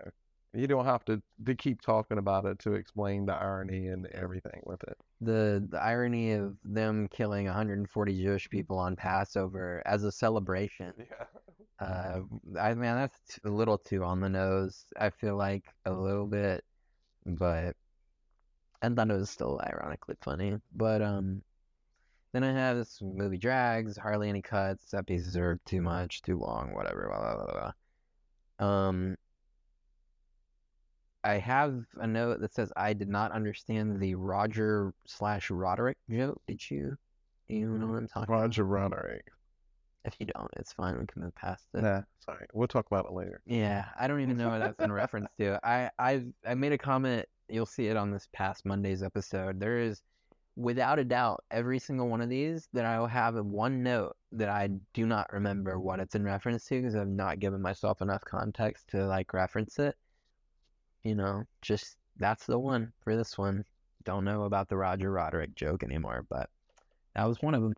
B: you don't have to to keep talking about it to explain the irony and everything with it.
A: the the irony of them killing 140 Jewish people on Passover as a celebration.
B: Yeah.
A: Uh, I mean that's a little too on the nose. I feel like a little bit, but I thought it was still ironically funny. But um, then I have this movie drags, hardly any cuts. Episodes are too much, too long, whatever. Blah, blah, blah, blah. Um, I have a note that says I did not understand the Roger slash Roderick joke. Did you? Do you know what I'm talking? about?
B: Roger Roderick.
A: If you don't, it's fine. We can move past it.
B: Nah, sorry. We'll talk about it later.
A: Yeah, I don't even know what that's in reference to. I I I made a comment. You'll see it on this past Monday's episode. There is, without a doubt, every single one of these that I will have in one note that I do not remember what it's in reference to because I've not given myself enough context to like reference it. You know, just that's the one for this one. Don't know about the Roger Roderick joke anymore, but that was one of them.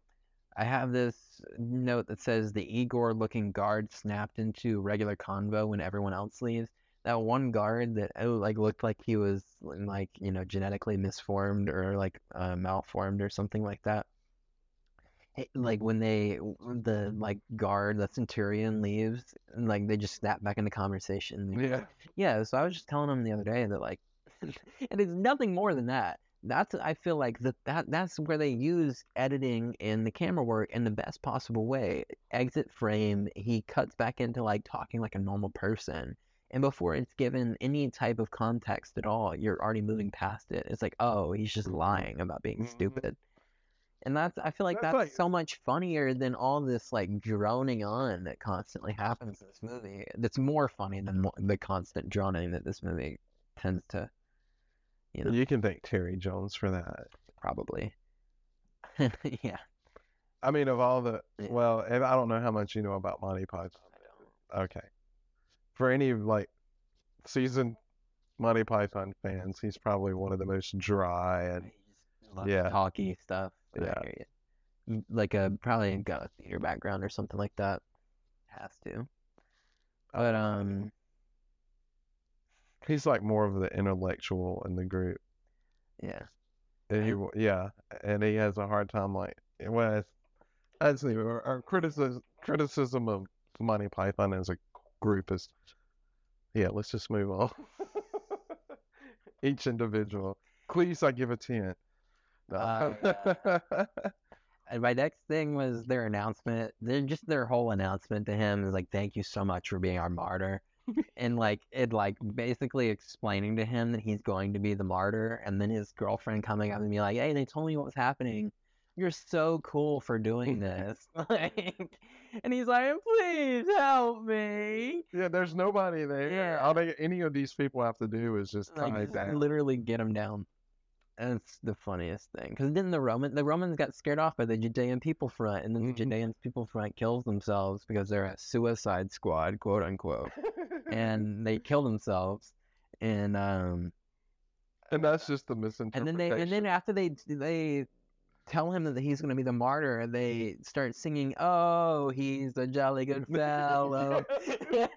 A: I have this note that says the Igor looking guard snapped into regular convo when everyone else leaves. That one guard that oh, like looked like he was like you know genetically misformed or like uh, malformed or something like that. It- like when they the like guard the centurion leaves and like they just snap back into conversation.
B: Yeah.
A: Yeah, so I was just telling him the other day that like, and it's nothing more than that. That's I feel like that that that's where they use editing and the camera work in the best possible way. Exit frame, he cuts back into like talking like a normal person, and before it's given any type of context at all, you're already moving past it. It's like, oh, he's just lying about being
B: Mhm.
A: stupid. And that's I feel like
B: That's
A: that's,
B: like-
A: so much funnier than all this like droning on that constantly happens in this movie. That's more funny than the constant droning that this movie tends to, you know,
B: You can thank Terry Jones for that.
A: probably. yeah.
B: I mean, of all the
A: Yeah.
B: well, I don't know how much you know about Monty Python. Okay, for any like seasoned Monty Python fans, he's probably one of the most dry and Yeah.
A: talky stuff.
B: Yeah.
A: hear you. M- Like a probably got a theater background or something like that. Has to. But um,
B: he's like more of the intellectual in the group.
A: yeah.
B: And he, yeah, and he has a hard time like well, I'd say our, our criticism criticism of Monty Python as a group is, yeah. Let's just move on. each individual. Please, I give a ten. No.
A: Uh, And my next thing was their announcement. They're just their whole announcement to him is like, "Thank you so much for being our martyr," and like it like basically explaining to him that he's going to be the martyr, and then his girlfriend coming up and be like, "Hey, they told me what was happening. You're so cool for doing this." like, and he's like, "Please help me."
B: yeah, there's nobody there.
A: Yeah.
B: All they, any of these people have to do is just tie
A: Like,
B: down.
A: literally get him down. It's the funniest thing because then the Roman the Romans got scared off by the Judean people front, and then the Judean people front kills themselves because they're a suicide squad, quote unquote, and they kill themselves. And um,
B: and that's just the misinterpretation.
A: and then they and then after they they tell him that he's going to be the martyr, they start singing, "Oh, he's a jolly good fellow."
B: they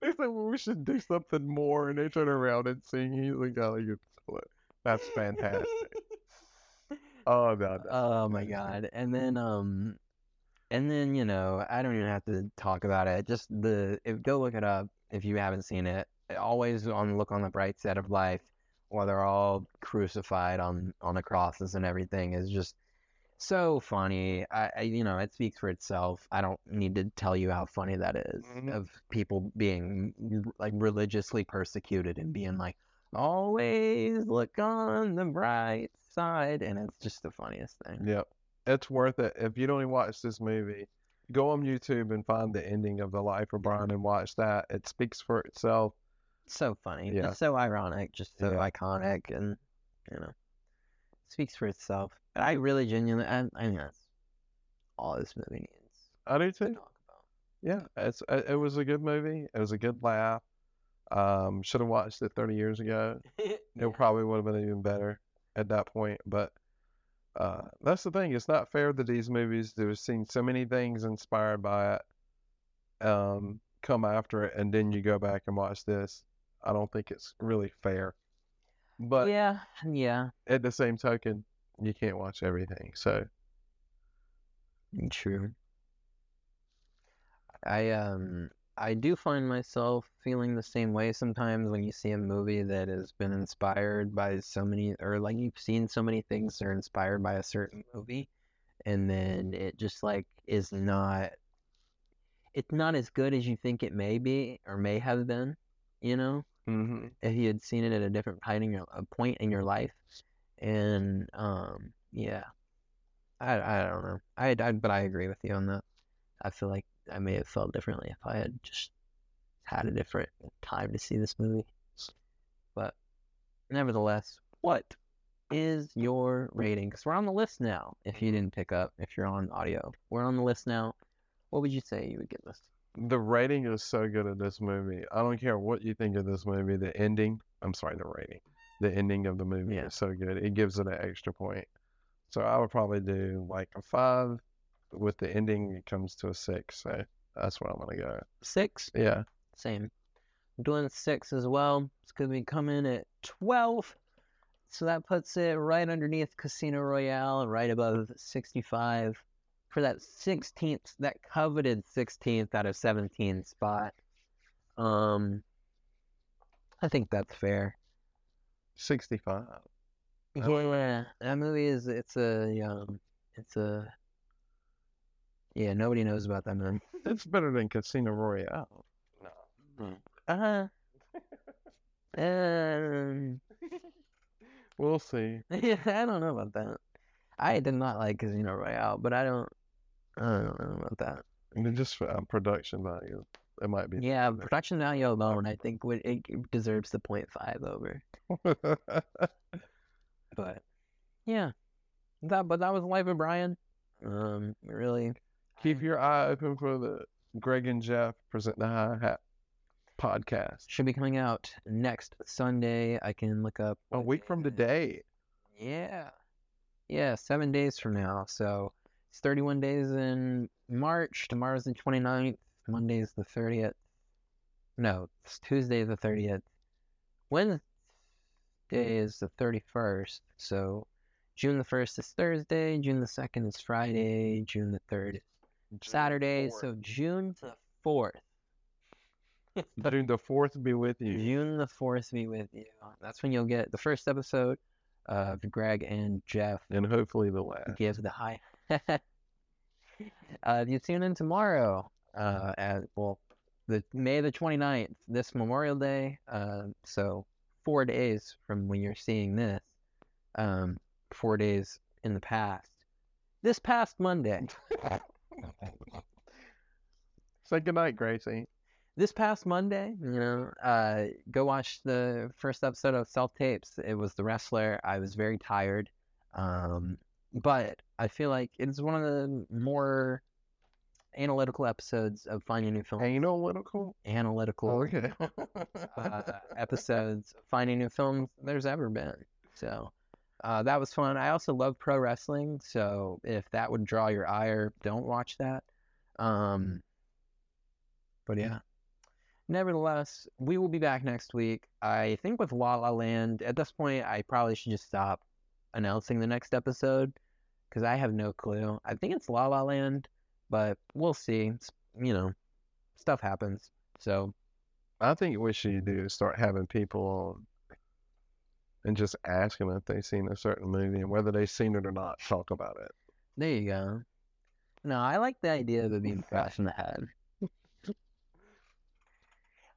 B: said well, we should do something more, and they turn around and sing "He's a jolly Good Fellow." That's fantastic. oh no, no.
A: Oh my god. And then um and then, you know, I don't even have to talk about it. Just the if go look it up if you haven't seen it. Always on look on the bright side of life while they're all crucified on on the crosses and everything is just so funny. I, I you know, it speaks for itself. I don't need to tell you how funny that is
B: Mhm.
A: of people being like religiously persecuted and being like always look on the bright side and it's just the funniest thing
B: Yep. It's worth it. If you don't even watch this movie, go on YouTube and find the ending of The Life of Brian and watch that. It speaks for itself.
A: so funny
B: Yeah.
A: just so ironic just so
B: Yeah.
A: iconic and you know speaks for itself but i really genuinely i, I mean that's all this movie needs
B: I do
A: to
B: too.
A: talk about
B: Yeah, it's it it was a good movie. It was a good laugh. Um, should have watched it 30 years ago. It probably would have been even better at that point. But uh, that's the thing. It's not fair that these movies that have seen so many things inspired by it um, come after it, and then you go back and watch this. I don't think it's really fair. But
A: yeah yeah
B: at the same token, you can't watch everything. So
A: True. I um I do find myself feeling the same way sometimes when you see a movie that has been inspired by so many or like you've seen so many things that are inspired by a certain movie and then it just like is not it's not as good as you think it may be or may have been, you know?
B: mhm.
A: if you had seen it at a different point in your, a point in your life. And um, yeah, I I don't know. I, I but I agree with you on that. I feel like I may have felt differently if I had just had a different time to see this movie. But nevertheless, what is your rating? Because we're on the list now. If you didn't pick up, if you're on audio, we're on the list now. What would you say you would give this?
B: the rating is so good in this movie. I don't care what you think of this movie. The ending, I'm sorry, the rating, the ending of the movie
A: Yeah.
B: is so good. It gives it an extra point. So I would probably do like a five. With the ending, it comes to a six. So that's what I'm gonna go.
A: Six.
B: Yeah.
A: Same. I'm doing six as well. It's gonna be coming at twelve. So that puts it right underneath Casino Royale, right above sixty-five for that sixteenth, that coveted sixteenth out of seventeen spot. Um, I think that's fair.
B: 65.
A: Yeah, that movie is it's a um, it's a yeah. Nobody knows about that movie.
B: It's better than Casino Royale. No.
A: Uh huh. Um.
B: We'll see.
A: Yeah, I don't know about that. I did not like Casino Royale, but I don't. I don't know about that.
B: And then just for um, production value, it might be.
A: Yeah, production value alone, I think would it deserves the point five over. But yeah, that. But that was Life of Brian. Um, really.
B: Keep mm. your eye open for the Greg and Jeff present the High Hat podcast.
A: should be coming out next Sunday. I can look up
B: A week from today.
A: Yeah. Yeah, seven days from now. So it's 31 days in March. Tomorrow's the 29th. Monday's the 30th. No, it's Tuesday the 30th. Wednesday is the 31st. So June the 1st is Thursday. June the 2nd is Friday. June the 3rd is Saturday. So June the 4th
B: June the fourth be with you.
A: June the fourth be with you. That's when you'll get the first episode of Greg and Jeff
B: And hopefully the last.
A: give the high. uh, you tune in tomorrow, uh, at well, the May the 29th, this Memorial Day. Uh, so four days from when you're seeing this. Um, four days in the past. This past Monday.
B: Say goodnight, Gracie.
A: this past Monday, you know, uh, go watch the first episode of Self Tapes. It was The Wrestler. I was very tired, um, but I feel like it's one of the more analytical episodes of Finding New Films.
B: Analytical?
A: Analytical
B: Okay.
A: uh, episodes of Finding New Films there's ever been. So uh, that was fun. I also love pro wrestling, so if that would draw your ire, don't watch that. Um, but yeah. Nevertheless, we will be back next week. I think with La La Land. At this point, I probably should just stop announcing the next episode because I have no clue. I think it's La La Land, but we'll see. It's, you know, stuff happens. So
B: I think what you should do is start having people and just ask them if they've seen a certain movie and whether they've seen it or not, talk about it.
A: There you go. No, I like the idea of it being fresh in the head.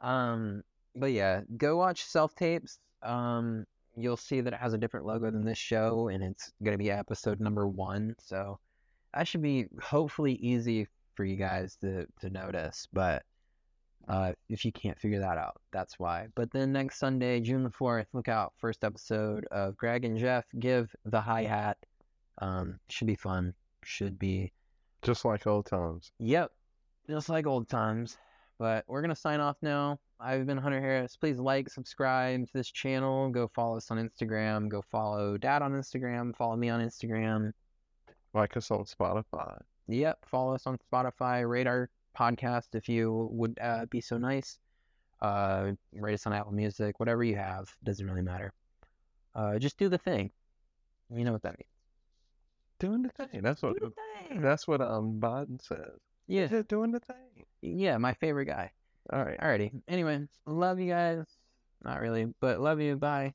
A: um, but yeah, go watch self tapes. Um, you'll see that it has a different logo than this show, and it's gonna be episode number one. So that should be hopefully easy for you guys to to notice. But uh, if you can't figure that out, that's why. But then next Sunday, June the fourth, look out! First episode of Greg and Jeff give the high hat. Um, should be fun. Should be
B: Just like old times.
A: Yep, just like old times. But we're gonna sign off now. I've been Hunter Harris. Please like, subscribe to this channel. Go follow us on Instagram. Go follow Dad on Instagram. Follow me on Instagram.
B: Like us on Spotify.
A: Yep, follow us on Spotify. Rate our podcast if you would uh, be so nice. Uh, rate us on Apple Music. Whatever you have doesn't really matter. Uh, just do the thing. You know what that means.
B: Doing the thing. That's what
A: the thing.
B: that's what um Biden says.
A: Yeah,
B: doing the thing.
A: yeah, my favorite guy.
B: All right.
A: Alrighty. Anyway, love you guys. Not really, but love you. Bye.